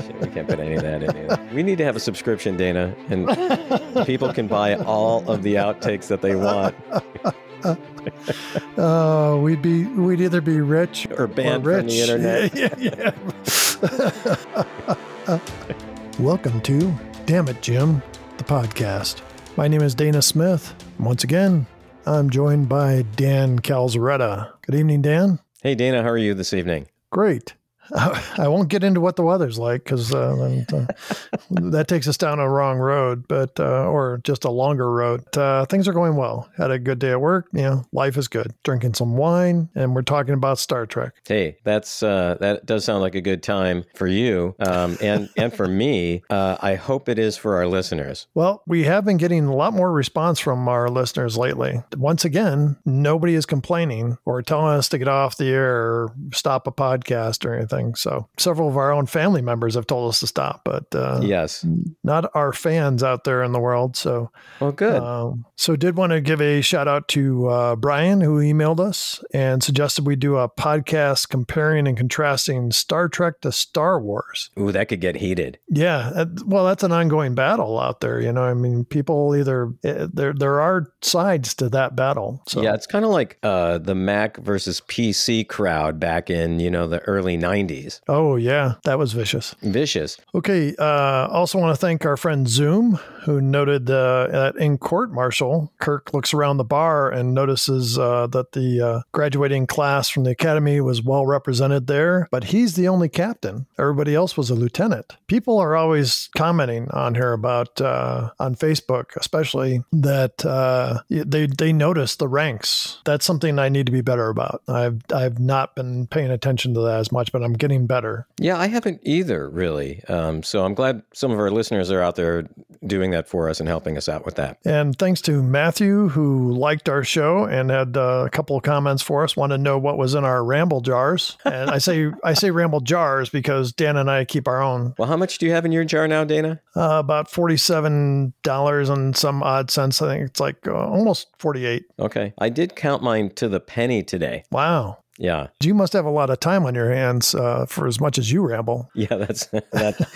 Shit, we can't put any of that in. Either. We need to have a subscription, Dana, and people can buy all of the outtakes that they want Oh, we'd be we'd either be rich or banned or from rich. the internet. Yeah, yeah, yeah. Welcome to Damn It Jim, the podcast. My name is Dana Smith. Once again, I'm joined by Dan Calzaretta. Good evening, Dan. Hey, Dana, how are you this evening? Great. I won't get into what the weather's like because uh, uh, that takes us down a wrong road, but uh, or just a longer road. Uh, things are going well. Had a good day at work. You know, life is good. Drinking some wine, and we're talking about Star Trek. Hey, that's uh, that does sound like a good time for you, um, and and for me. Uh, I hope it is for our listeners. Well, we have been getting a lot more response from our listeners lately. Once again, nobody is complaining or telling us to get off the air or stop a podcast or anything. So several of our own family members have told us to stop, but uh, Yes. not our fans out there in the world. So Well, good. Um, so did want to give a shout out to uh, Brian who emailed us and suggested we do a podcast comparing and contrasting Star Trek to Star Wars. Ooh, that could get heated. Yeah, that- well, that's an ongoing battle out there. You know, I mean, people either eh, there there are sides to that battle. So Yeah, it's kind of like uh, the Mac versus PC crowd back in you know the early '90s. Oh yeah, that was vicious. Vicious. Okay. Uh, also want to thank our friend Zoom, who noted uh, that in court martial, Kirk looks around the bar and notices uh, that the uh, graduating class from the academy was well represented there, but he's the only captain. Everybody else was a lieutenant. People are always commenting on here about uh, on Facebook, especially that uh, they they notice the ranks. That's something I need to be better about. I've I've not been paying attention to that as much, but I'm getting better. Yeah, I haven't either, really. Um, so I'm glad some of our listeners are out there doing that for us and helping us out with that. And thanks to Matthew, who liked our show and had uh, a couple of comments for us. Wanted to know what was in our ramble jars. And I say I say ramble jars because Dan and I keep our own. Well, how much do you have in your jar now, Dana? Uh, about forty-seven dollars and some odd cents. I think it's like uh, almost forty-eight. Okay, I did count mine to the penny today. Wow. Yeah, You must have a lot of time on your hands uh, for as much as you ramble. yeah, that's that.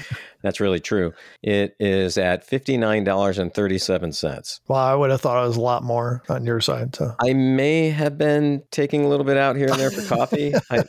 that's really true. It is at fifty nine dollars and thirty seven cents. Well, I would have thought it was a lot more on your side. So. I may have been taking a little bit out here and there for coffee. I,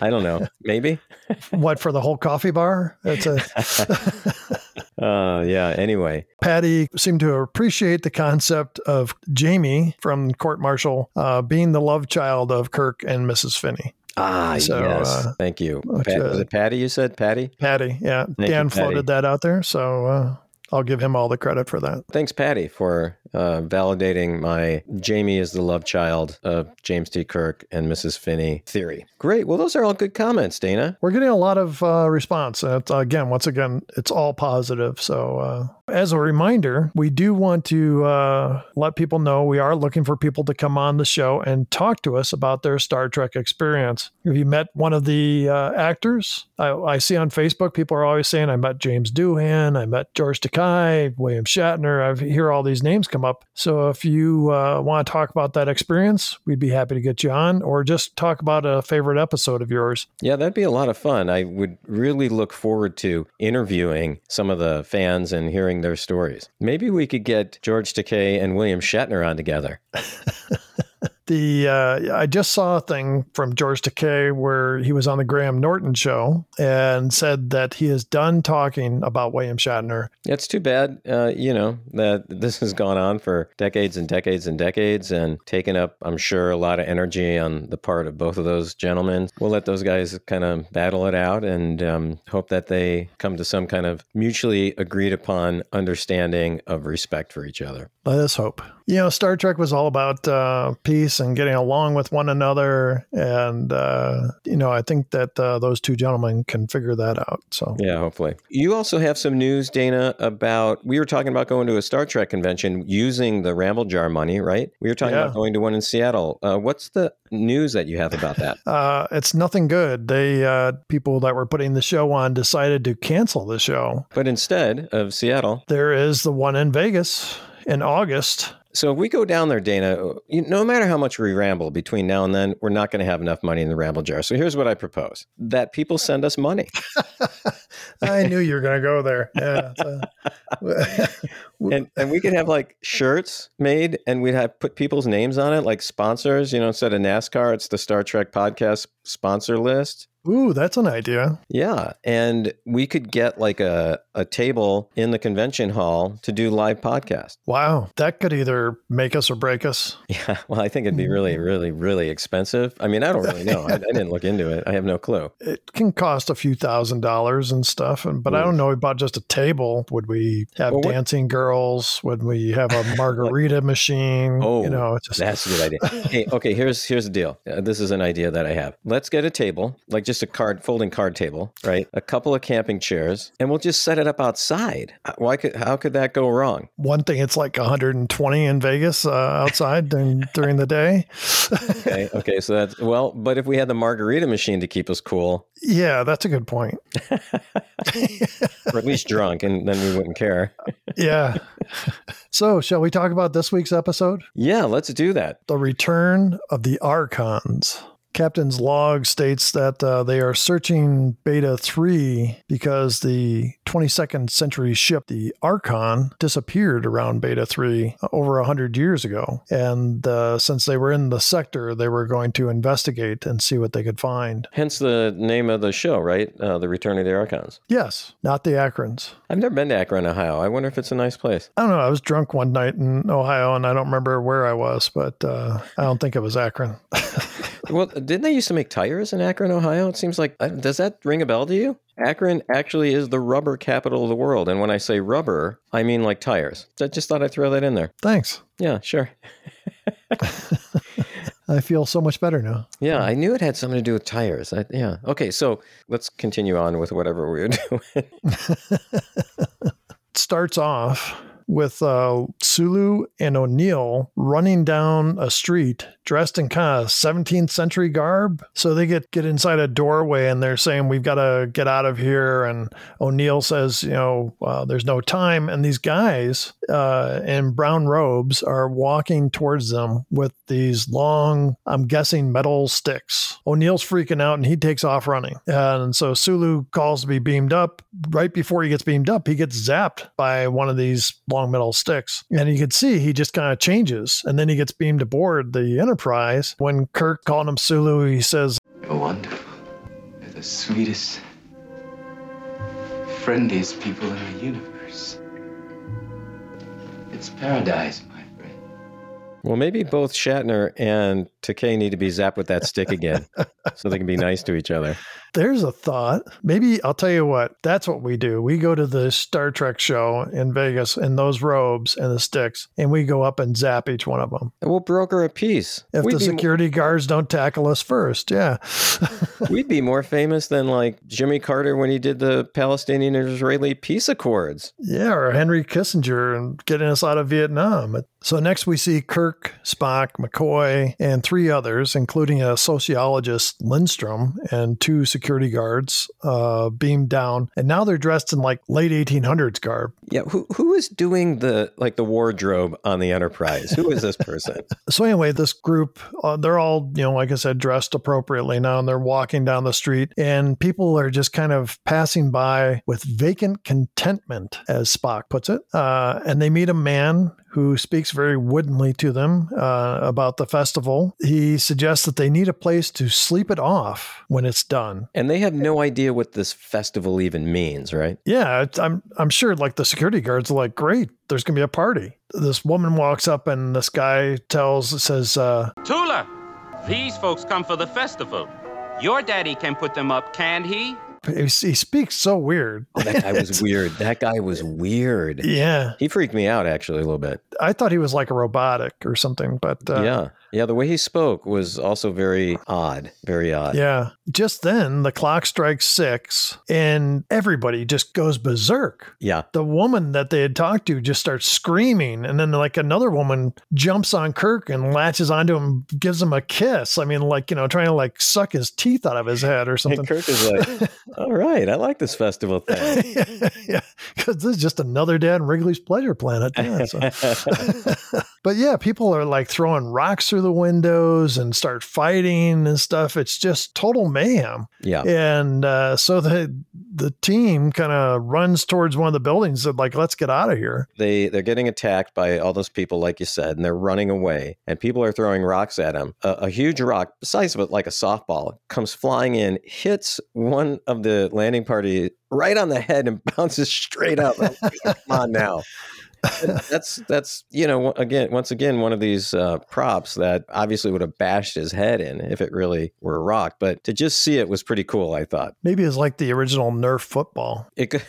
I don't know. Maybe. what for the whole coffee bar? That's a. Uh, yeah. Anyway, Patty seemed to appreciate the concept of Jamie from Court Martial uh, being the love child of Kirk and Mrs. Finney. ah, So, yes. uh, Thank you. which, Pat, uh, was it Patty? You said Patty. Patty, yeah. you, Dan Patty. floated that out there, so uh, I'll give him all the credit for that. Thanks, Patty, for uh, validating my Jamie is the love child of James T. Kirk and Mrs. Finney theory. Great. Well, those are all good comments, Dana. We're getting a lot of uh, response. And again, once again, it's all positive. So, uh, as a reminder, we do want to uh, let people know we are looking for people to come on the show and talk to us about their Star Trek experience. Have you met one of the uh, actors? I, I see on Facebook people are always saying, I met James Doohan, I met George Takei, William Shatner. I hear all these names come up. So, if you uh, want to talk about that experience, we'd be happy to get you on or just talk about a favorite episode of yours. Yeah, that'd be a lot of fun. I would really look forward to interviewing some of the fans and hearing their stories. Maybe we could get George Takei and William Shatner on together. The uh, I just saw a thing from George Takei where he was on the Graham Norton show and said that he is done talking about William Shatner. It's too bad, uh, you know, that this has gone on for decades and decades and decades and taken up, I'm sure, a lot of energy on the part of both of those gentlemen. We'll let those guys kind of battle it out and um, hope that they come to some kind of mutually agreed upon understanding of respect for each other. Let us hope. You know, Star Trek was all about uh, peace and getting along with one another, and uh, you know, I think that uh, those two gentlemen can figure that out. So Yeah, hopefully. You also have some news, Dana, about we were talking about going to a Star Trek convention using the Ramble Jar money, right? We were talking Yeah. about going to one in Seattle. Uh, what's the news that you have about that? Uh, it's nothing good. They uh, people that were putting the show on decided to cancel the show. but instead of Seattle, There is the one in Vegas in August. So if we go down there, Dana, uh, you, no matter how much we ramble between now and then, we're not going to have enough money in the ramble jar. So here's what I propose: that people send us money. I knew you were going to go there. Yeah. So, and and we could have like shirts made and we'd have put people's names on it like sponsors you know instead of nascar it's the star trek podcast sponsor list Ooh, that's an idea. yeah and we could get like a, a table in the convention hall to do live podcast Wow. That could either make us or break us. yeah well i think it'd be really really really expensive i mean i don't really know I, I didn't look into it i have no clue It can cost a few thousand dollars and stuff. And, but I don't know about just a table. Would we have Well, what- dancing girls? Would we have a margarita machine? Oh, you know, it's just, That's a good idea. hey, okay, here's here's the deal. Uh, this is an idea that I have. Let's get a table, like just a card folding card table, right? A couple of camping chairs, and we'll just set it up outside. Uh, Why could how could that go wrong? one thing, it's like 120 in Vegas uh, outside during, during the day. Okay, okay, so that's well, but if we had the margarita machine to keep us cool, yeah, that's a good point. or at least drunk, and then we wouldn't care. Yeah. So, shall we talk about this week's episode? Yeah, let's do that. The Return of the Archons. Captain's log states that uh, they are searching Beta 3 because the 22nd century ship, the Archon, disappeared around Beta 3 over 100 years ago. And uh, since they were in the sector, they were going to investigate and see what they could find. Hence the name of the show, right? Uh, the Return of the Archons. Yes, not the Akrons. I've never been to Akron, Ohio. I wonder if it's a nice place. I don't know. I was drunk one night in Ohio and I don't remember where I was, but uh, I don't think it was Akron. Well, didn't they used to make tires in Akron, Ohio? It seems like, uh, does that ring a bell to you? Akron actually is the rubber capital of the world. And when I say rubber, I mean like tires. I just thought I'd throw that in there. Thanks. Yeah, sure. I feel so much better now. Yeah, I knew it had something to do with tires. I, yeah. Okay, so let's continue on with whatever we were doing. starts off with uh, Sulu and O'Neill running down a street dressed in kind of 17th century garb. So they get get inside a doorway and they're saying, "We've got to get out of here." And O'Neill says, "You know, uh, there's no time." And these guys uh, in brown robes are walking towards them with these long, I'm guessing, metal sticks. O'Neill's freaking out and he takes off running. And so Sulu calls to be beamed up. Right before he gets beamed up, he gets zapped by one of these long metal sticks. And you can see he just kind of changes. And then he gets beamed aboard the Enterprise. When Kirk calling him Sulu, he says, You're wonderful. You're the sweetest, friendliest people in the universe. It's paradise, my friend. well, maybe both Shatner and Takei need to be zapped with that stick again so they can be nice to each other. There's a thought. Maybe I'll tell you what, that's what we do. We go to the Star Trek show in Vegas in those robes and the sticks, and we go up and zap each one of them. And we'll broker a peace. If We'd the security guards don't tackle us first, yeah. We'd be more famous than like Jimmy Carter when he did the Palestinian Israeli peace accords. Yeah, or Henry Kissinger and getting us out of Vietnam. So next we see Kirk, Spock, McCoy, and three others, including a sociologist, Lindstrom, and two security guards, uh, beamed down. And now they're dressed in like late 1800s garb. Yeah, who who is doing the like the wardrobe on the Enterprise? Who is this person? So anyway, this group, uh, they're all, you know, like I said, dressed appropriately now, and they're walking down the street, and people are just kind of passing by with vacant contentment, as Spock puts it. Uh, and they meet a man who speaks very woodenly to them uh, about the festival. He suggests that they need a place to sleep it off when it's done. and they have no idea what this festival even means, right? Yeah, it's- I'm I'm sure like the security guards are like, great, there's gonna be a party. This woman walks up and this guy tells says, uh, Tula, these folks come for the festival. Your daddy can put them up, can't he? He, he speaks so weird. Oh, that guy was weird. That guy was weird. Yeah, He freaked me out actually a little bit. I thought he was like a robotic or something, but uh, yeah. Yeah, the way he spoke was also very odd, very odd. yeah. Just then, the clock strikes six, and everybody just goes berserk. Yeah. The woman that they had talked to just starts screaming, and then like another woman jumps on Kirk and latches onto him, gives him a kiss. I mean, like you know, trying to like suck his teeth out of his head or And something. Kirk is like, all right, I like this festival thing. yeah, because this is just another day on Wrigley's Pleasure Planet. Yeah, so. But yeah, people are like throwing rocks through the windows and start fighting and stuff. It's just total mayhem. Yeah. And uh, so the the team kind of runs towards one of the buildings and like, let's get out of here. They they're getting attacked by all those people, like you said, and they're running away. And people are throwing rocks at them. A, a huge rock, the size of it like a softball, comes flying in, hits one of the landing party right on the head, and bounces straight up. Come on now. that's that's you know again once again one of these uh, props that obviously would have bashed his head in if it really were a rock but to just see it was pretty cool i thought Maybe it's like the original Nerf football. it could,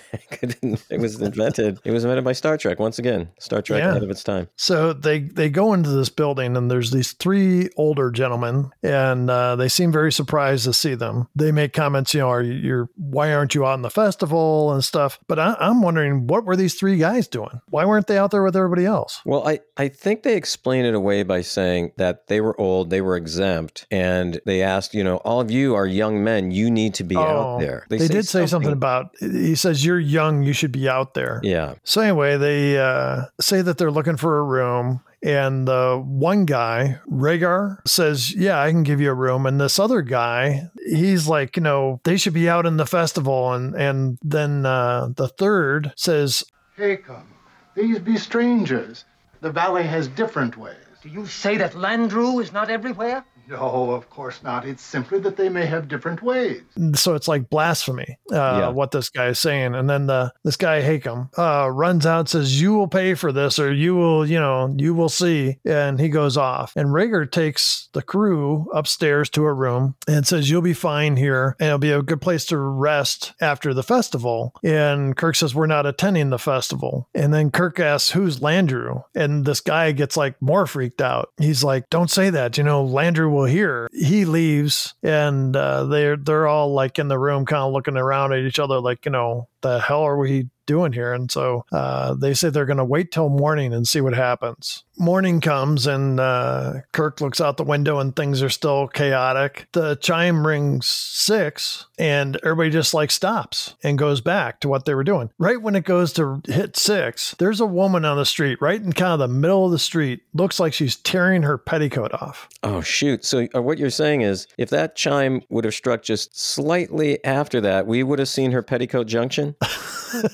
it, was invented it was invented by star trek once again star trek Yeah. ahead of its time So they they go into this building and there's these three older gentlemen and uh, they seem very surprised to see them. They make comments, you know, are you, you're why aren't you out in the festival and stuff? But I, I'm wondering what were these three guys doing? Why weren't they out there with everybody else? Well, I, I think they explain it away by saying that they were old, they were exempt, and they asked, you know, all of you are young men, you need to be Oh, out there. They, did say something about. He says you're young, you should be out there. Yeah. So anyway, they uh, say that they're looking for a room. And the one guy, Reger, says, Yeah, I can give you a room. And this other guy, he's like, you know, they should be out in the festival. And and then uh, the third says, Hey, come. These be strangers. The valley has different ways. Do you say that Landru is not everywhere? No, of course not. It's simply that they may have different ways. so it's like blasphemy, uh, Yeah. what this guy is saying. And then the this guy Hacom uh, runs out, says, "You will pay for this, or you will, you know, you will see." And he goes off. And Reger takes the crew upstairs to a room and says, "You'll be fine here, and it'll be a good place to rest after the festival." And Kirk says, "We're not attending the festival." And then Kirk asks, "Who's Landru?" And this guy gets like more freaked out. He's like, "Don't say that. You know, Landru will hear." He leaves, and uh, they're they're all like in the room, kind of looking around at each other, like, you know, the hell are we doing here? And so uh, they say they're going to wait till morning and see what happens. Morning comes, and uh, Kirk looks out the window, and things are still chaotic. The chime rings six, and everybody just like stops and goes back to what they were doing. Right when it goes to hit six, there's a woman on the street, right in kind of the middle of the street. Looks like she's tearing her petticoat off. Oh, shoot. So uh, what you're saying is if that chime would have struck just slightly after that, we would have seen her petticoat junction? man.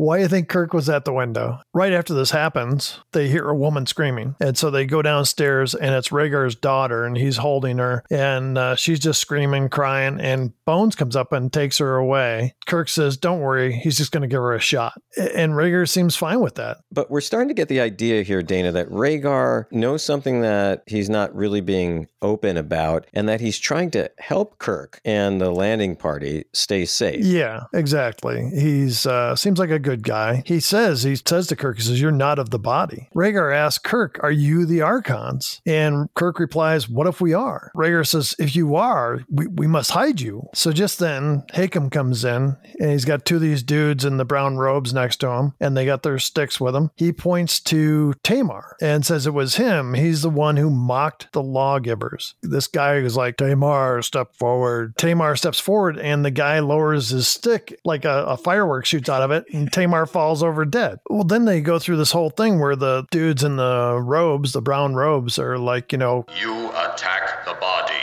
Why do you think Kirk was at the window? Right after this happens, they hear a woman screaming. And so they go downstairs, and it's Reger's daughter, and he's holding her, and uh, she's just screaming, crying. And Bones comes up and takes her away. Kirk says, Don't worry, he's just going to give her a shot. And Reger seems fine with that. But we're starting to get the idea here, Dana, that Reger knows something that he's not really being open about, and that he's trying to help Kirk and the landing party stay safe. Yeah, exactly. He's uh, seems like a good guy. He says he says to Kirk, he says, "You're not of the body." Reger asks Kirk, "Are you the Archons?" And Kirk replies, "What if we are?" Reger says, "If you are, we, we must hide you." So just then, Hacom comes in, and he's got two of these dudes in the brown robes next to him, and they got their sticks with them. He points to Tamar and says it was him. He's the one who mocked the lawgivers. This guy is like, Tamar, step forward. Tamar steps forward, and the guy lowers his stick like a, a firework shoots out of it, and Tamar falls over dead. Well, then they go through this whole thing where the dudes in the robes, the brown robes, are like, you know, You attack the body.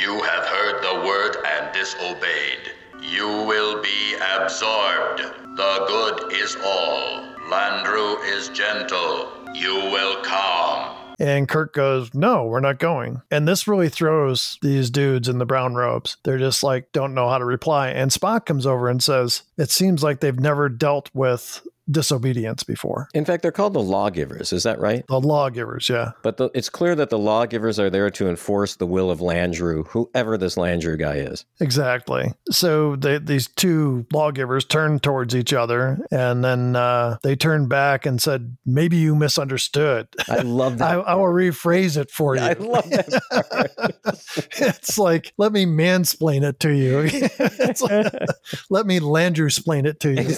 You have heard the word and disobeyed. You will be absorbed. The good is all. Landru is gentle. You will come. And Kirk goes, No, we're not going. And this really throws these dudes in the brown robes. They're just like, don't know how to reply. And Spock comes over and says, It seems like they've never dealt with disobedience before. In fact, they're called the lawgivers. Is that right? The lawgivers, yeah. But the, it's clear that the lawgivers are there to enforce the will of Landru, whoever this Landru guy is. Exactly. So they, these two lawgivers turned towards each other and then uh, they turned back and said, Maybe you misunderstood. I love that. I will rephrase it for you. I love that. it's like, let me mansplain it to you. It's like, let me Landrew explain it to you.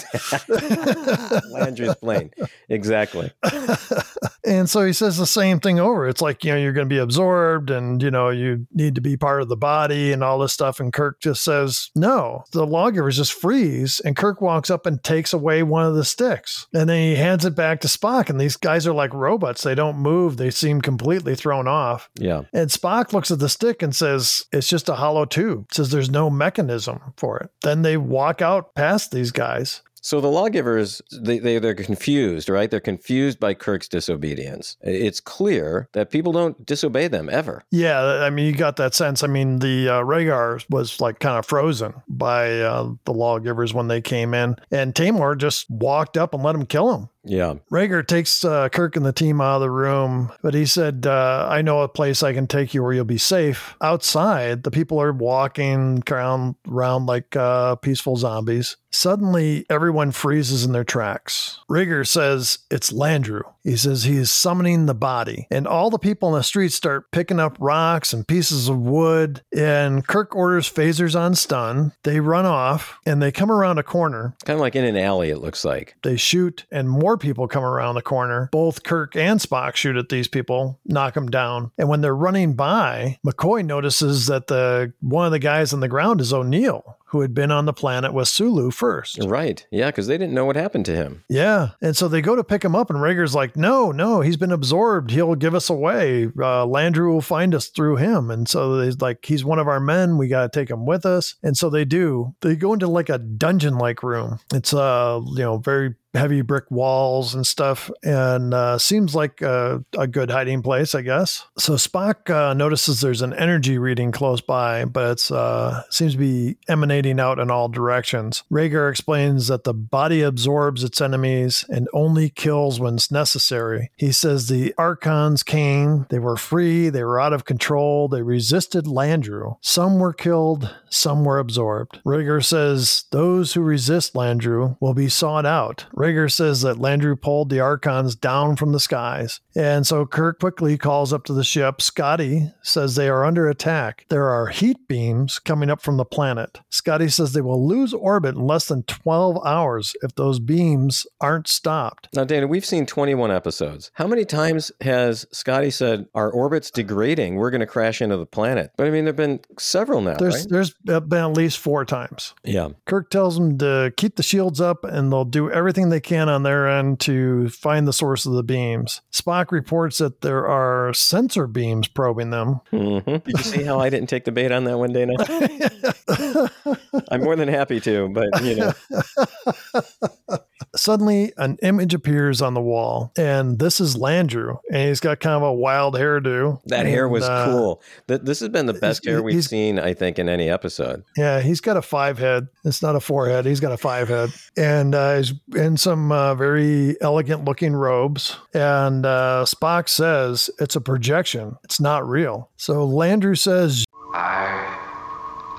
Landry's plane. Exactly. And so he says the same thing over. It's like, you know, you're going to be absorbed and, you know, you need to be part of the body and all this stuff. And Kirk just says, no. The lawgivers just freeze. And Kirk walks up and takes away one of the sticks. And then he hands it back to Spock. And these guys are like robots. They don't move, they seem completely thrown off. Yeah. And Spock looks at the stick and says, It's just a hollow tube. Says there's no mechanism for it. Then they walk out past these guys. So the lawgivers, they, they, they're confused, right? They're confused by Kirk's disobedience. It's clear that people don't disobey them ever. Yeah, I mean, you got that sense. I mean, the uh, Reger was like kind of frozen by uh, the lawgivers when they came in, and Tamar just walked up and let him kill him. Yeah. Reger takes uh, Kirk and the team out of the room, but he said, uh, I know a place I can take you where you'll be safe. Outside, the people are walking around, around like uh, peaceful zombies. Suddenly, everyone freezes in their tracks. Reger says it's Landru. He says he is summoning the body, and all the people in the street start picking up rocks and pieces of wood. And Kirk orders phasers on stun. They run off and they come around a corner. Kind of like in an alley, it looks like. They shoot, and more people come around the corner. Both Kirk and Spock shoot at these people, knock them down. And when they're running by, McCoy notices that the one of the guys on the ground is O'Neill, who had been on the planet with Sulu first. Right. Yeah, because they didn't know what happened to him. Yeah. And so they go to pick him up, and Reger's like, no, no, he's been absorbed. He'll give us away. Uh, Landru will find us through him. And so he's like, he's one of our men. We got to take him with us. And so they do. They go into like a dungeon like room. It's, uh, you know, very heavy brick walls and stuff, and uh, seems like a, a, good hiding place, I guess. So Spock uh, notices there's an energy reading close by, but it's uh, seems to be emanating out in all directions. Reger explains that the body absorbs its enemies and only kills when it's necessary. He says the Archons came, they were free, they were out of control, they resisted Landru. Some were killed, some were absorbed. Reger says those who resist Landru will be sought out. Reger says that Landru pulled the Archons down from the skies. And so Kirk quickly calls up to the ship. Scotty says they are under attack. There are heat beams coming up from the planet. Scotty says they will lose orbit in less than 12 hours if those beams aren't stopped. Now, Dana, we've seen 21 episodes. How many times has Scotty said, Our orbit's degrading. We're going to crash into the planet? But I mean, there have been several now. There's, right? there's been at least four times. Yeah. Kirk tells them to keep the shields up and they'll do everything they can on their end to find the source of the beams. Spock reports that there are sensor beams probing them. Mm-hmm. Did you see how I didn't take the bait on that one, Dana? I'm more than happy to, but you know. Suddenly, an image appears on the wall, and this is Landru, and he's got kind of a wild hairdo. That hair was uh, cool. Th- This has been the best hair we've seen, I think, in any episode. Yeah, he's got a five head. It's not a four head. He's got a five head, and uh, he's in some uh, very elegant looking robes. And uh, Spock says it's a projection. It's not real. So Landru says, I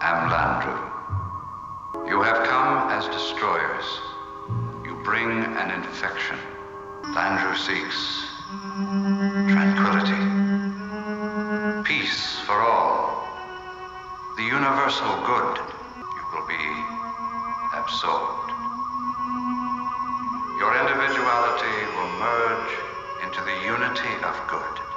am Landru. You have come as destroyers. You bring an infection. Landru seeks tranquility, peace for all, the universal good. You will be absorbed. Your individuality will merge into the unity of good.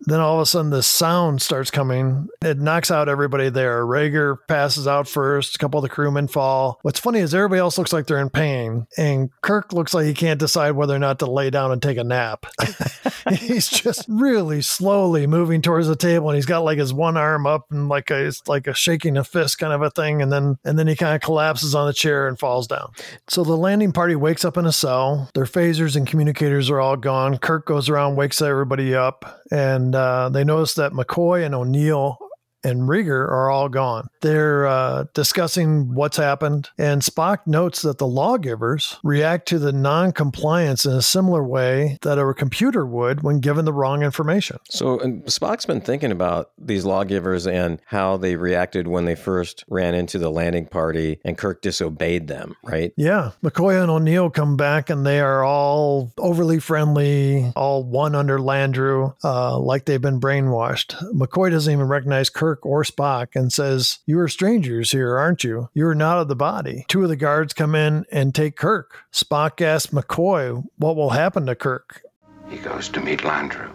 Then all of a sudden, this sound starts coming. It knocks out everybody there. Reger passes out first. A couple of the crewmen fall. What's funny is everybody else looks like they're in pain, and Kirk looks like he can't decide whether or not to lay down and take a nap. he's just really slowly moving towards the table, and he's got like his one arm up and like a like a shaking a fist kind of a thing, and then and then he kind of collapses on the chair and falls down. So the landing party wakes up in a cell. Their phasers and communicators are all gone. Kirk goes around, wakes everybody up, and uh, they noticed that McCoy and O'Neill and Reger are all gone. They're uh, discussing what's happened, and Spock notes that the lawgivers react to the non compliance in a similar way that a computer would when given the wrong information. So Spock's been thinking about these lawgivers and how they reacted when they first ran into the landing party and Kirk disobeyed them, right? Yeah, McCoy and O'Neill come back and they are all overly friendly, all one under Landru, uh, like they've been brainwashed. McCoy doesn't even recognize Kirk or Spock and says, You are strangers here, aren't you? You are not of the body. Two of the guards come in and take Kirk. Spock asks McCoy what will happen to Kirk. He goes to meet Landru.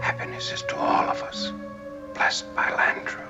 Happiness is to all of us. Blessed by Landru.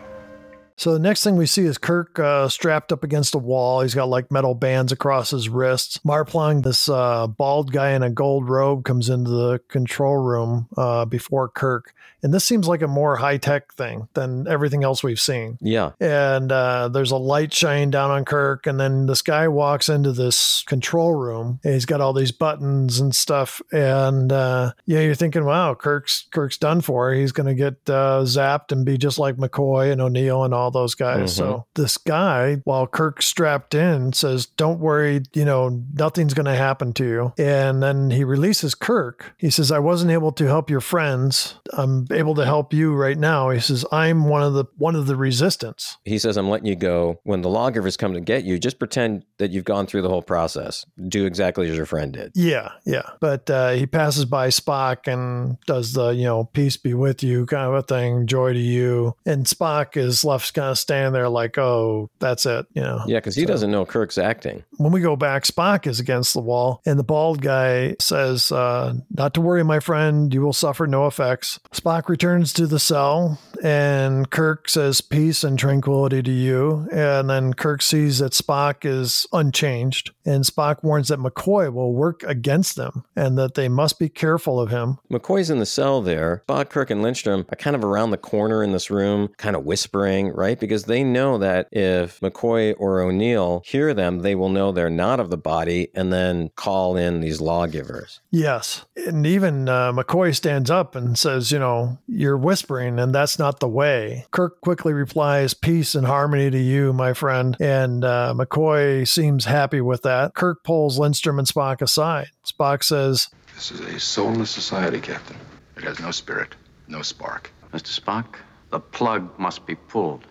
So the next thing we see is Kirk uh, strapped up against a wall. He's got like metal bands across his wrists. Marplon, this uh, bald guy in a gold robe, comes into the control room uh, before Kirk. And this seems like a more high tech thing than everything else we've seen. Yeah. And uh, there's a light shining down on Kirk. And then this guy walks into this control room. And he's got all these buttons and stuff. And uh, yeah, you're thinking, wow, Kirk's Kirk's done for. He's going to get uh, zapped and be just like McCoy and O'Neill and all those guys. So this guy, while Kirk's strapped in, says, "Don't worry, you know nothing's going to happen to you." And then he releases Kirk. He says, "I wasn't able to help your friends. I'm able to help you right now." He says, "I'm one of the one of the resistance." He says, I'm letting you go. When the lawgivers come to get you, just pretend that you've gone through the whole process. Do exactly as your friend did. Yeah, yeah. But uh, he passes by Spock and does the, you know, peace be with you kind of a thing, joy to you. And Spock is left kind of standing there like, oh, that's it, you know. Yeah, because he doesn't know Kirk's acting. When we go back, Spock is against the wall, and the bald guy says, uh, Not to worry, my friend, you will suffer no effects. Spock returns to the cell, and Kirk says, Peace and tranquility to you. And then Kirk sees that Spock is unchanged, and Spock warns that McCoy will work against them and that they must be careful of him. McCoy's in the cell there. Spock, Kirk, and Lindstrom are kind of around the corner in this room, kind of whispering, right? Because they know that if McCoy or O'Neill hear them, they will know they're not of the body and then call in these lawgivers. Yes. And even uh, McCoy stands up and says, You know, you're whispering, and that's not the way. Kirk quickly replies, Peace and harmony to you, my friend. And uh, McCoy seems happy with that. Kirk pulls Lindstrom and Spock aside. Spock says, This is a soulless society, Captain. It has no spirit, no spark. Mr. Spock, the plug must be pulled.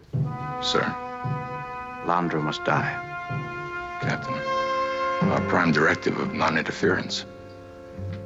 Sir, Landru must die. Captain, our prime directive of non interference.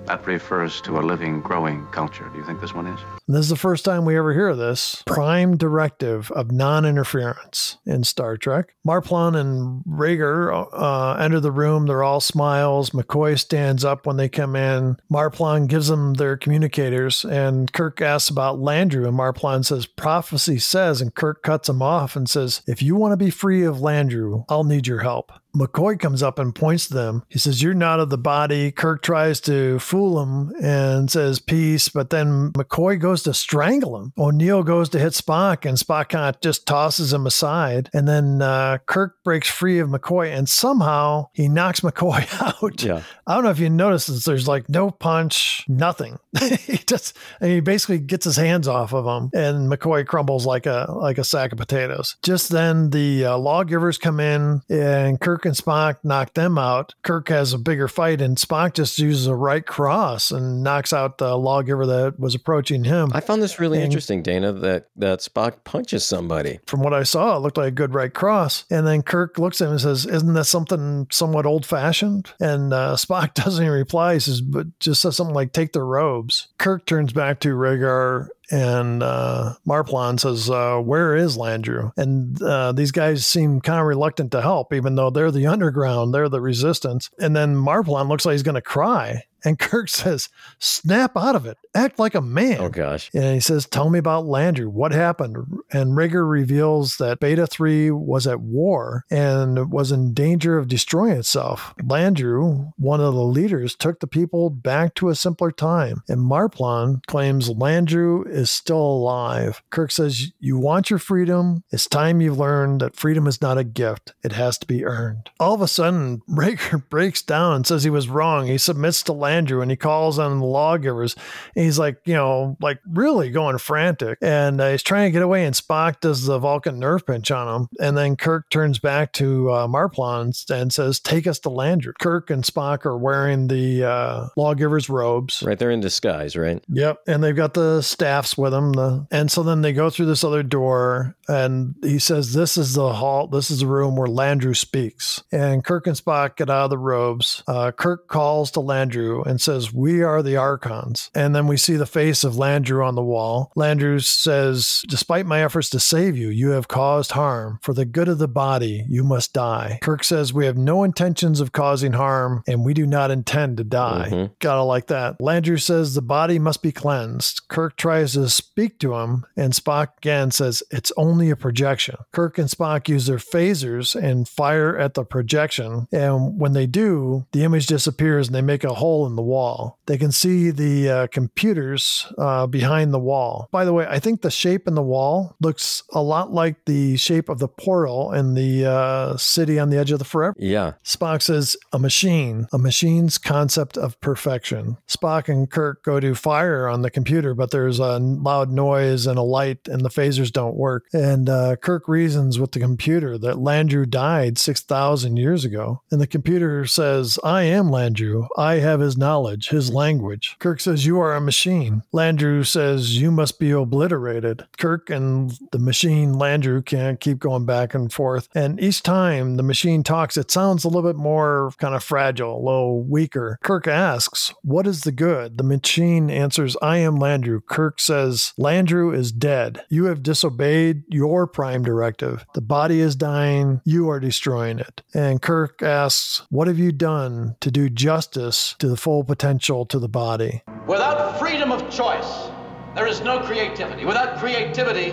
That refers to a living, growing culture. Do you think this one is? This is the first time we ever hear this prime directive of non interference in Star Trek. Marplon and Reger uh, enter the room. They're all smiles. McCoy stands up when they come in. Marplon gives them their communicators, and Kirk asks about Landru. And Marplon says, Prophecy says, and Kirk cuts him off and says, If you want to be free of Landru, I'll need your help. McCoy comes up and points to them. He says, You're not of the body. Kirk tries to fool him and says, Peace. But then McCoy goes to strangle him. O'Neill goes to hit Spock, and Spock kind of just tosses him aside. And then uh, Kirk breaks free of McCoy, and somehow he knocks McCoy out. Yeah. I don't know if you notice this. There's like no punch, nothing. he just and he basically gets his hands off of him, and McCoy crumbles like a like a sack of potatoes. Just then, the uh, lawgivers come in, and Kirk and Spock knock them out. Kirk has a bigger fight, and Spock just uses a right cross and knocks out the lawgiver that was approaching him. I found this really And- interesting, Dana, that, that Spock punches somebody. From what I saw, it looked like a good right cross. And then Kirk looks at him and says, "Isn't that something somewhat old fashioned?" And uh, Spock doesn't even reply. He says, "But just says something like take the robes." Kirk turns back to Reger and uh, Marplon says, uh, "Where is Landru?" And uh, these guys seem kind of reluctant to help, even though they're the underground, they're the resistance. And then Marplon looks like he's going to cry, and Kirk says, "Snap out of it, act like a man." Oh, gosh. And he says, Tell me about Landru. What happened? And Rigger reveals that Beta 3 was at war and was in danger of destroying itself. Landru, one of the leaders, took the people back to a simpler time. And Marplon claims Landru is still alive. Kirk says, You want your freedom? It's time you've learned that freedom is not a gift, it has to be earned. All of a sudden, Rigger breaks down and says he was wrong. He submits to Landru and he calls on the lawgivers. And he's like, you know, like really going frantic. And uh, he's trying to get away. And Spock does the Vulcan nerve pinch on him. And then Kirk turns back to uh, Marplon and says, Take us to Landru. Kirk and Spock are wearing the uh, lawgivers' robes. Right. They're in disguise, right? Yep. And they've got the staffs with them. The, and so then they go through this other door and he says, This is the hall, this is the room where Landru speaks. And Kirk and Spock get out of the robes. Uh, Kirk calls to Landru Landru and says, We are the Archons. And then we see the face of Landru on the wall. Landru says, Despite my efforts to save you, you have caused harm. For the good of the body, you must die. Kirk says, We have no intentions of causing harm, and we do not intend to die. Mhm. Gotta like that. Landru says the body must be cleansed. Kirk tries to speak to him, and Spock again says it's only a projection. Kirk and Spock use their phasers and fire at the projection, and when they do, the image disappears and they make a hole in the wall. They can see the uh, computers uh, behind the wall. By the way, I think the shape in the wall looks a lot like the shape of the portal in the uh, city on the edge of the forever. Yeah. Spock says, a machine, a machine's concept of perfection. Spock and Kirk go to fire on the computer, but there's a loud noise and a light, and the phasers don't work. And uh, Kirk reasons with the computer that Landru died 6,000 years ago. And the computer says, I am Landru. I have his knowledge, his language. Kirk says, You are a machine. Landru says, You must be obliterated. Kirk and the machine, Landru, can't keep going back and forth. And each time the machine talks, it sounds a little bit more kind of fragile, a little weaker. Kirk asks, What is the good? The machine answers, I am Landru. Kirk says, Landru is dead. You have disobeyed your prime directive. The body is dying. You are destroying it. And Kirk asks, What have you done to do justice to the full potential to the body? Without freedom of choice, there is no creativity. Without creativity,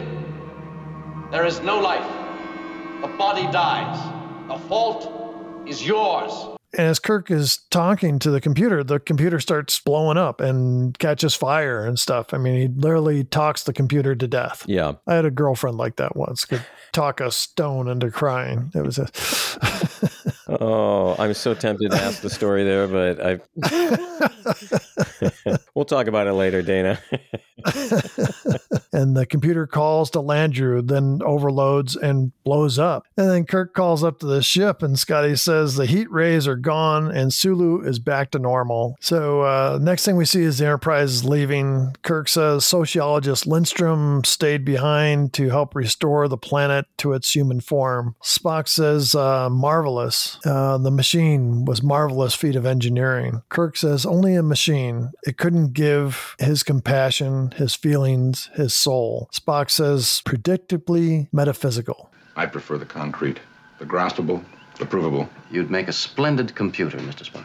there is no life. The body dies. The fault is yours. And as Kirk is talking to the computer, the computer starts blowing up and catches fire and stuff. I mean, he literally talks the computer to death. Yeah. I had a girlfriend like that once, could talk a stone into crying. It was a. Oh, I'm so tempted to ask the story there, but I. we'll talk about it later, Dana. And the computer calls to Landru, then overloads and blows up. And then Kirk calls up to the ship, and Scotty says the heat rays are gone and Sulu is back to normal. So, uh, next thing we see is the Enterprise is leaving. Kirk says sociologist Lindstrom stayed behind to help restore the planet to its human form. Spock says, uh, marvelous. Uh, the machine was marvelous feat of engineering. Kirk says, only a machine. It couldn't give his compassion, his feelings, his soul. Spock says, predictably metaphysical. I prefer the concrete, the graspable, the provable. You'd make a splendid computer, Mr. Spock.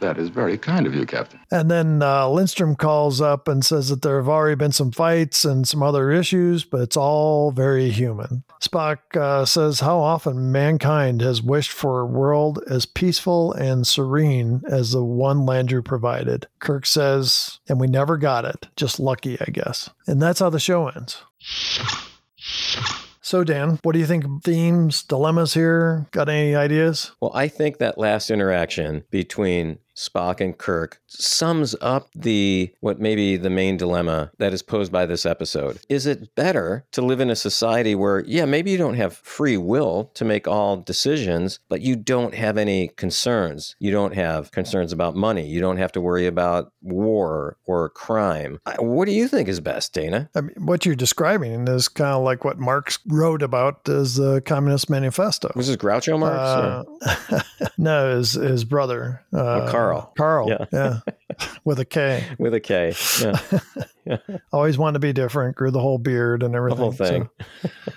That is very kind of you, Captain. And then uh, Lindstrom calls up and says that there have already been some fights and some other issues, but it's all very human. Spock uh, says how often mankind has wished for a world as peaceful and serene as the one Landru provided. Kirk says, and we never got it. Just lucky, I guess. And that's how the show ends. So, Dan, what do you think? Themes, dilemmas here? Got any ideas? Well, I think that last interaction between Spock and Kirk sums up the what may be the main dilemma that is posed by this episode. Is it better to live in a society where, yeah, maybe you don't have free will to make all decisions, but you don't have any concerns? You don't have concerns about money. You don't have to worry about war or crime. What do you think is best, Dana? I mean, what you're describing is kind of like what Marx wrote about as the Communist Manifesto. Was this Groucho Marx? Uh, no, his his brother, uh, Oh, Karl. Karl, Yeah. yeah, with a K. With a K. Yeah. Always wanted to be different. Grew the whole beard and The everything. whole thing.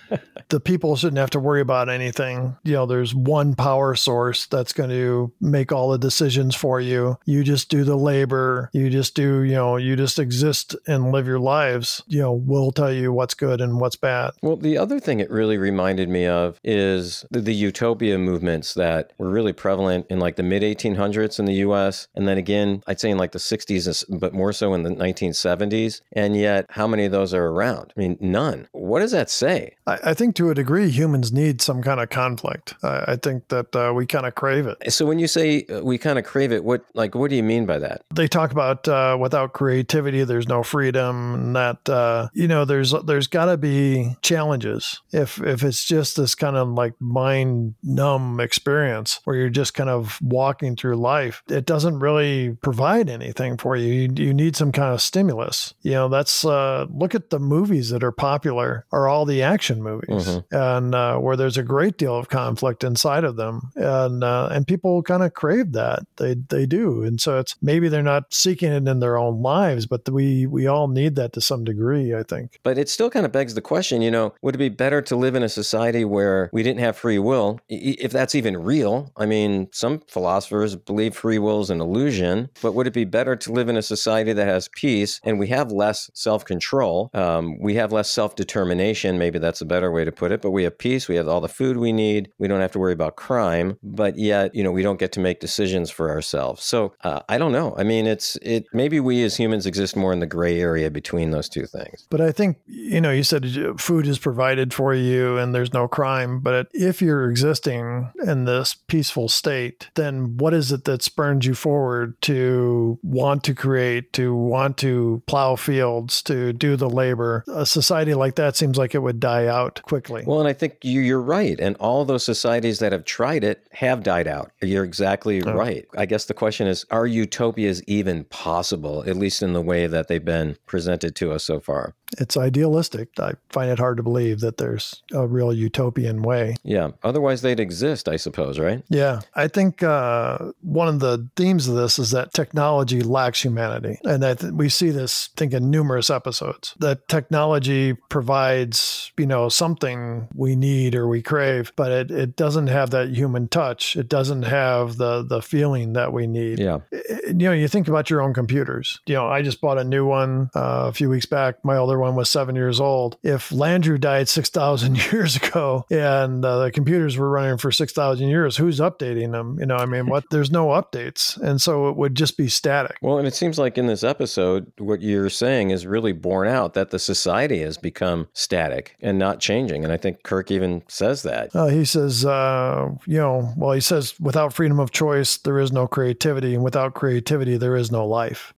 So the people shouldn't have to worry about anything. You know, there's one power source that's going to make all the decisions for you. You just do the labor. You just do. You know, you just exist and live your lives. You know, we'll tell you what's good and what's bad. Well, the other thing it really reminded me of is the, the utopia movements that were really prevalent in like the mid 1800s in the US. And then again, I'd say in like the 60s, but more so in the 1970s. And yet, how many of those are around? I mean, none. What does that say? I, I think to a degree, humans need some kind of conflict. I, I think that uh, we kind of crave it. So when you say uh, we kind of crave it, what like what do you mean by that? They talk about uh, without creativity, there's no freedom, and that uh, you know, there's there's got to be challenges. If if it's just this kind of like mind numb experience where you're just kind of walking through life, it doesn't really provide anything for you. You, you need some kind of stimulus. You know, that's uh, look at the movies that are popular, are all the action movies. And uh, where there's a great deal of conflict inside of them, and uh, and people kind of crave that. They they do, and so it's maybe they're not seeking it in their own lives, but we we all need that to some degree. I think. But it still kind of begs the question, you know, would it be better to live in a society where we didn't have free will, if that's even real? I mean, some philosophers believe free will is an illusion, but would it be better to live in a society that has peace and we have less self control? Um, we have less self determination. Maybe that's a better way to put it, but we have peace. We have all the food we need. We don't have to worry about crime, but yet, you know, we don't get to make decisions for ourselves. So uh, I don't know. I mean, it's, it, maybe we as humans exist more in the gray area between those two things. But I think, you know, you said uh, food is provided for you and there's no crime. But if you're existing in this peaceful state, then what is it that spurns you forward to want to create, to want to plow fields, to do the labor? A society like that seems like it would die out quickly. Well, and I think you, you're right. And all those societies that have tried it have died out. You're exactly Oh. right. I guess the question is are utopias even possible, at least in the way that they've been presented to us so far? It's idealistic. I find it hard to believe that there's a real utopian way. Yeah. Otherwise, they'd exist, I suppose, right? Yeah, I think uh, one of the themes of this is that technology lacks humanity, and that we see this, I think, in numerous episodes. That technology provides, you know, something we need or we crave, but it, it doesn't have that human touch. It doesn't have the the feeling that we need. Yeah. You know, you think about your own computers. You know, I just bought a new one uh, a few weeks back. My older one was seven years old. If Landru died six thousand years ago, and uh, the computers were running for six thousand years, who's updating them? You know, I mean, what? There's no updates, and so it would just be static. Well, and it seems like in this episode, what you're saying is really borne out that the society has become static and not changing. And I think Kirk even says that. Uh, he says, uh, you know, well, he says, without freedom of choice, there is no creativity, and without creativity, there is no life.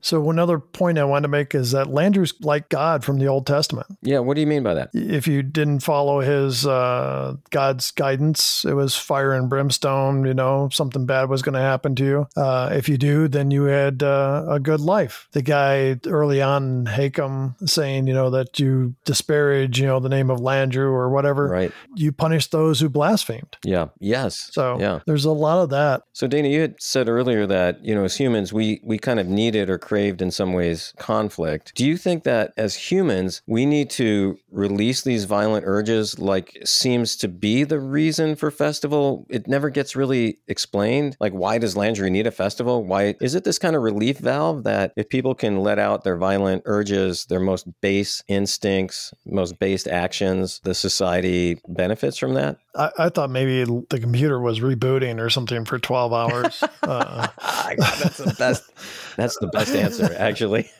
So another point I want to make is that Landru's like God from the Old Testament. Yeah, what do you mean by that? If you didn't follow his uh, God's guidance, it was fire and brimstone. You know, something bad was going to happen to you. Uh, if you do, then you had uh, a good life. The guy early on, Hacom, saying, you know, that you disparage, you know, the name of Landru or whatever. Right. You punish those who blasphemed. Yeah. Yes. So yeah. there's a lot of that. So Dana, you had said earlier that, you know, as humans, we we kind of needed or craved in some ways conflict. Do you think that as humans, we need to release these violent urges like seems to be the reason for festival? It never gets really explained. Like why does Landru need a festival? Why is it this kind of relief valve that if people can let out their violent urges, their most base instincts, most based actions, the society benefits from that? I, I thought maybe the computer was rebooting or something for 12 hours. uh, that's the best. That's the best answer, actually.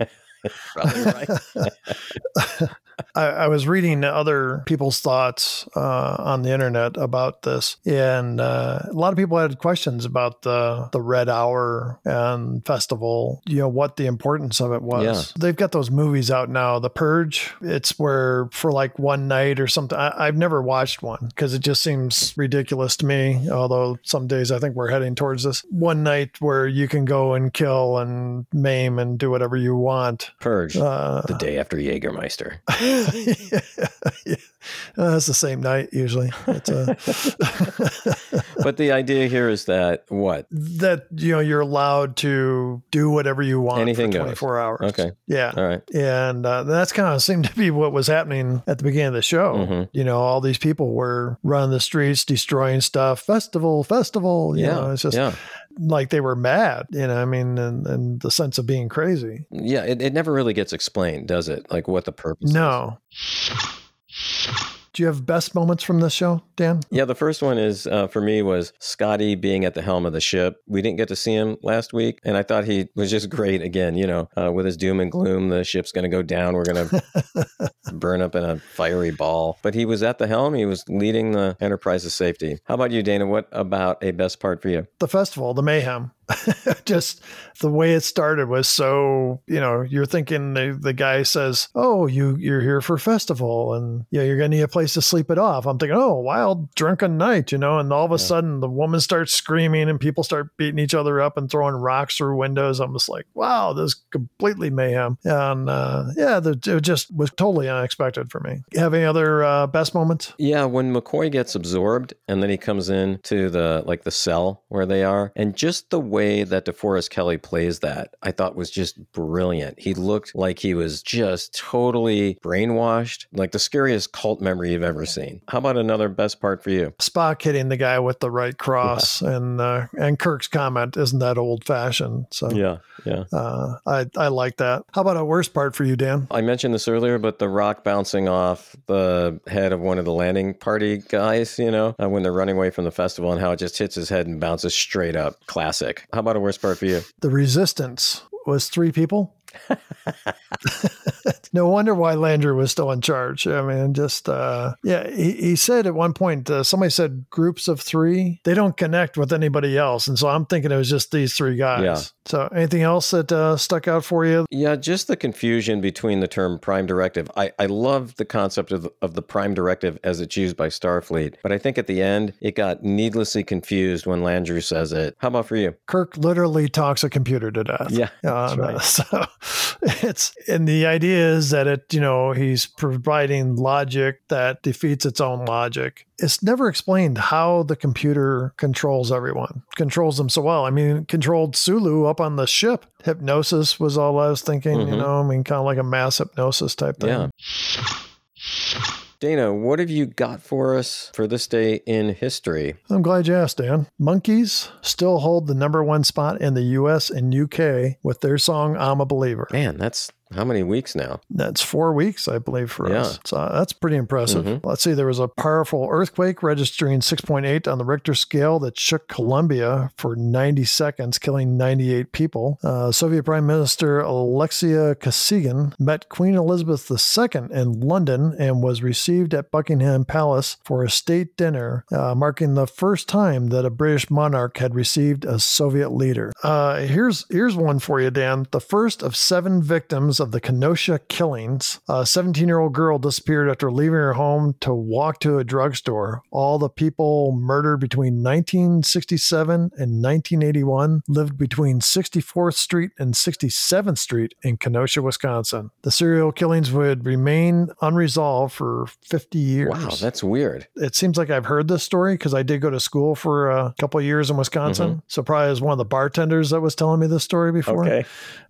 Probably right. I, I was reading other people's thoughts uh, on the internet about this, and uh, a lot of people had questions about the the Red Hour and festival. You know what the importance of it was. Yeah. They've got those movies out now, The Purge. It's where for like one night or something. I, I've never watched one because it just seems ridiculous to me. Although some days I think we're heading towards this one night where you can go and kill and maim and do whatever you want. Purge. Uh, the day after Jägermeister. yeah. Uh, it's the same night usually. It's uh, but the idea here is that what? that you know you're allowed to do whatever you want Anything for goes. 24 hours. Okay. Yeah. All right. And uh, that's kind of seemed to be what was happening at the beginning of the show. Mhm. You know, all these people were running the streets, destroying stuff. Festival, festival. You Yeah. know, it's just yeah. Like they were mad. You know, I mean, and, and the sense of being crazy. Yeah. It, it never really gets explained, does it? Like what the purpose is. Do you have best moments from this show, Dan? Yeah, the first one is uh, for me was Scotty being at the helm of the ship. We didn't get to see him last week, and I thought he was just great again. You know, uh, with his doom and gloom, the ship's going to go down. We're going to burn up in a fiery ball. But he was at the helm. He was leading the Enterprise's safety. How about you, Dana? What about a best part for you? The festival, the mayhem. just the way it started was so you know you're thinking the, the guy says oh you you're here for festival and yeah you're gonna need a place to sleep it off. I'm thinking oh wild drunken night you know and all of a yeah. sudden the woman starts screaming and people start beating each other up and throwing rocks through windows. I'm just like wow this is completely mayhem. And uh, yeah the, it just was totally unexpected for me. You have any other uh, best moments? Yeah when mccoy gets absorbed and then he comes in to the like the cell where they are and just the way that deforest kelley plays that, I thought was just brilliant. He looked like he was just totally brainwashed, like the scariest cult memory you've ever seen. How about another best part for you? Spock hitting the guy with the right cross, yeah. and uh, and Kirk's comment isn't that old fashioned. So yeah, yeah, uh, I I like that. How about a worst part for you, Dan? I mentioned this earlier, but the rock bouncing off the head of one of the landing party guys, you know, uh, when they're running away from the festival, and how it just hits his head and bounces straight up. Classic. How about a worst part for you? The resistance was three people. no wonder why Landru was still in charge. I mean, just uh, yeah, he, he said at one point uh, somebody said groups of three they don't connect with anybody else, and so I'm thinking it was just these three guys. Yeah. So anything else that uh, stuck out for you? Yeah, just the confusion between the term prime directive. I I love the concept of the, of the prime directive as it's used by Starfleet, but I think at the end it got needlessly confused when Landru says it. How about for you? Kirk literally talks a computer to death. Yeah, um, right. so it's and the idea is that it you know he's providing logic that defeats its own logic. It's never explained how the computer controls everyone controls them so well. I mean controlled sulu up on the ship. Hypnosis was all i was thinking mm-hmm. you know i mean kind of like a mass hypnosis type thing. Yeah Dana, what have you got for us for this day in history? I'm glad you asked, Dan. Monkees still hold the number one spot in the US and UK with their song I'm a Believer. Man, that's how many weeks now? That's four weeks, I believe, for yeah. us. So that's pretty impressive. Mm-hmm. Let's see, there was a powerful earthquake registering 6.8 on the Richter scale that shook Colombia for 90 seconds, killing 98 people. Uh, Soviet Prime Minister Alexei Kosygin met Queen Elizabeth II in London and was received at Buckingham Palace for a state dinner, uh, marking the first time that a British monarch had received a Soviet leader. Uh, here's here's one for you, Dan. The first of seven victims of the Kenosha killings. A 17 year old girl disappeared after leaving her home to walk to a drugstore. All the people murdered between 1967 and 1981 lived between 64th Street and 67th Street in Kenosha, Wisconsin. The serial killings would remain unresolved for 50 years. Wow, that's weird. It seems like I've heard this story because I did go to school for a couple years in Wisconsin. Mm-hmm. So probably as one of the bartenders that was telling me this story before. Okay.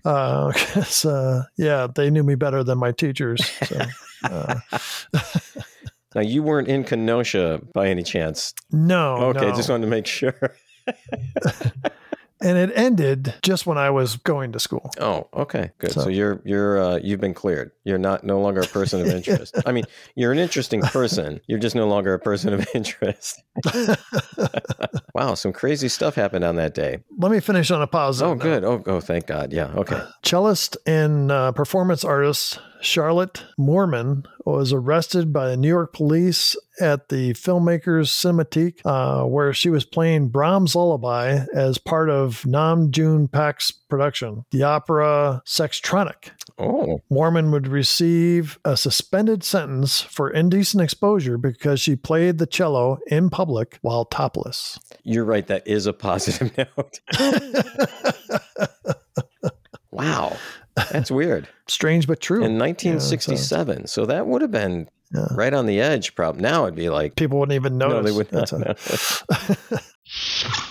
Uh, uh, yeah, they knew me better than my teachers. So, uh. now you weren't in Kenosha by any chance. No. Okay, no. just wanted to make sure. and it ended just when I was going to school. Oh, okay, good. So, so you're you're uh, you've been cleared. You're not no longer a person of interest. I mean, you're an interesting person. You're just no longer a person of interest. wow, some crazy stuff happened on that day. Let me finish on a positive. Oh, good. Oh, oh, thank God. Yeah. Okay. Cellist and uh, performance artist Charlotte Moorman was arrested by the New York police at the filmmaker's Cinematheque, uh, where she was playing Brahms' Lullaby as part of Nam June Paik's production, the opera Sextronique. Oh. Moorman would receive a suspended sentence for indecent exposure because she played the cello in public while topless. You're right. That is a positive note. wow. That's weird. Strange but true. In 1967. Yeah, so. so. that would have been yeah. right on the edge. Probably now it'd be like people wouldn't even notice. No, they would not know.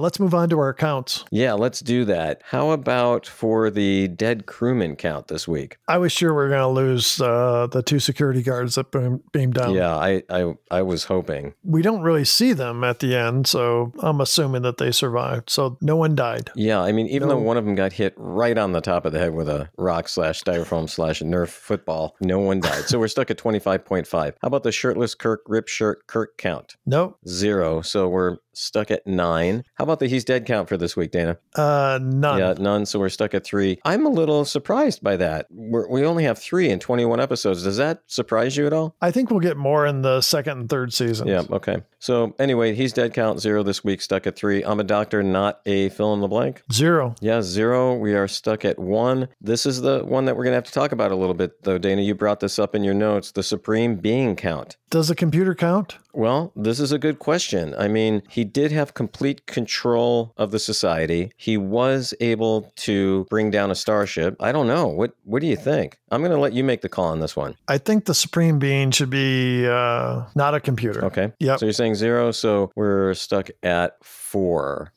Let's move on to our counts. Yeah, let's do that. How about for the dead crewman count this week? I was sure we are going to lose uh, the two security guards that beamed down. Yeah, I, I I was hoping. We don't really see them at the end, so I'm assuming that they survived. So no one died. Yeah, I mean, even no. though one of them got hit right on the top of the head with a rock slash styrofoam slash Nerf football, no one died. so we're stuck at 25.5. How about the shirtless Kirk, rip shirt Kirk count? Nope. Zero. So we're stuck at nine. How about the He's Dead count for this week, Dana? Uh, none. Yeah, none. So we're stuck at three. I'm a little surprised by that. We're, we only have three in 21 episodes. Does that surprise you at all? I think we'll get more in the second and third seasons. Yeah, okay. So anyway, He's Dead count zero this week, stuck at three. I'm a doctor, not a fill in the blank. Zero. Yeah, zero. We are stuck at one. This is the one that we're going to have to talk about a little bit, though, Dana. You brought this up in your notes the supreme being count. Does the computer count? Well, this is a good question. I mean, he did have complete control of the society. He was able to bring down a starship. I don't know. What what do you think? I'm going to let you make the call on this one. I think the supreme being should be uh, not a computer. Okay. Yep. So you're saying zero, so we're stuck at four.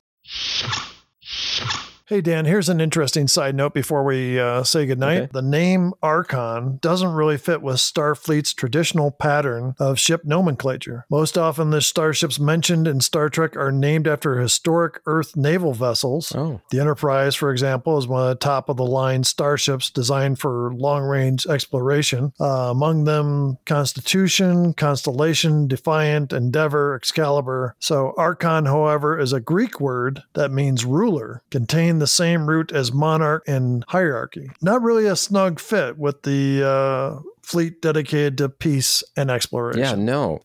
Hey, Dan, here's an interesting side note before we uh, say goodnight. Okay. The name Archon doesn't really fit with Starfleet's traditional pattern of ship nomenclature. Most often, the starships mentioned in Star Trek are named after historic Earth naval vessels. Oh. The Enterprise, for example, is one of the top of the line starships designed for long range exploration. Uh, among them, Constitution, Constellation, Defiant, Endeavor, Excalibur. So, Archon, however, is a Greek word that means ruler, contained the same root as monarch and hierarchy. Not really a snug fit with the uh, fleet dedicated to peace and exploration. Yeah, no.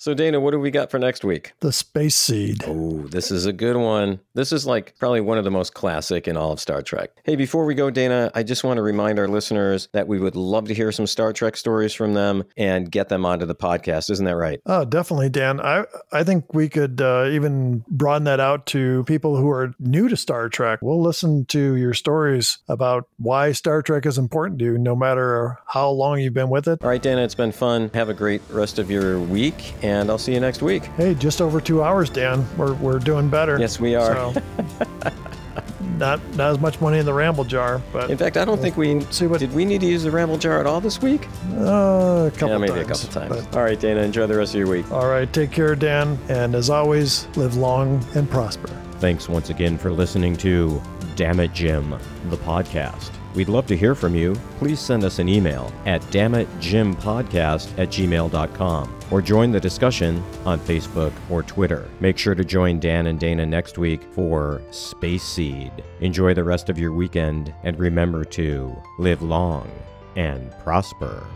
So, Dana, what do we got for next week? The Space Seed. Oh, this is a good one. This is like probably one of the most classic in all of Star Trek. Hey, before we go, Dana, I just want to remind our listeners that we would love to hear some Star Trek stories from them and get them onto the podcast. Isn't that right? Oh, definitely, Dan. I I think we could uh, even broaden that out to people who are new to Star Trek. We'll listen to your stories about why Star Trek is important to you, no matter how long you've been with it. All right, Dana, it's been fun. Have a great rest of your week, and I'll see you next week. Hey, just over two hours, Dan. We're we're doing better. Yes, we are. So, not not as much money in the ramble jar, but In fact, I don't think we see what did. We need to use the ramble jar at all this week. uh, a couple times. yeah, maybe times, a couple times. but- All right, Dana, enjoy the rest of your week. all right, take care, Dan, and as always, live long and prosper. Thanks once again for listening to Damn It Jim, the podcast. We'd love to hear from you. Please send us an email at dammitjimpodcast at gmail.com or join the discussion on Facebook or Twitter. Make sure to join Dan and Dana next week for Space Seed. Enjoy the rest of your weekend and remember to live long and prosper.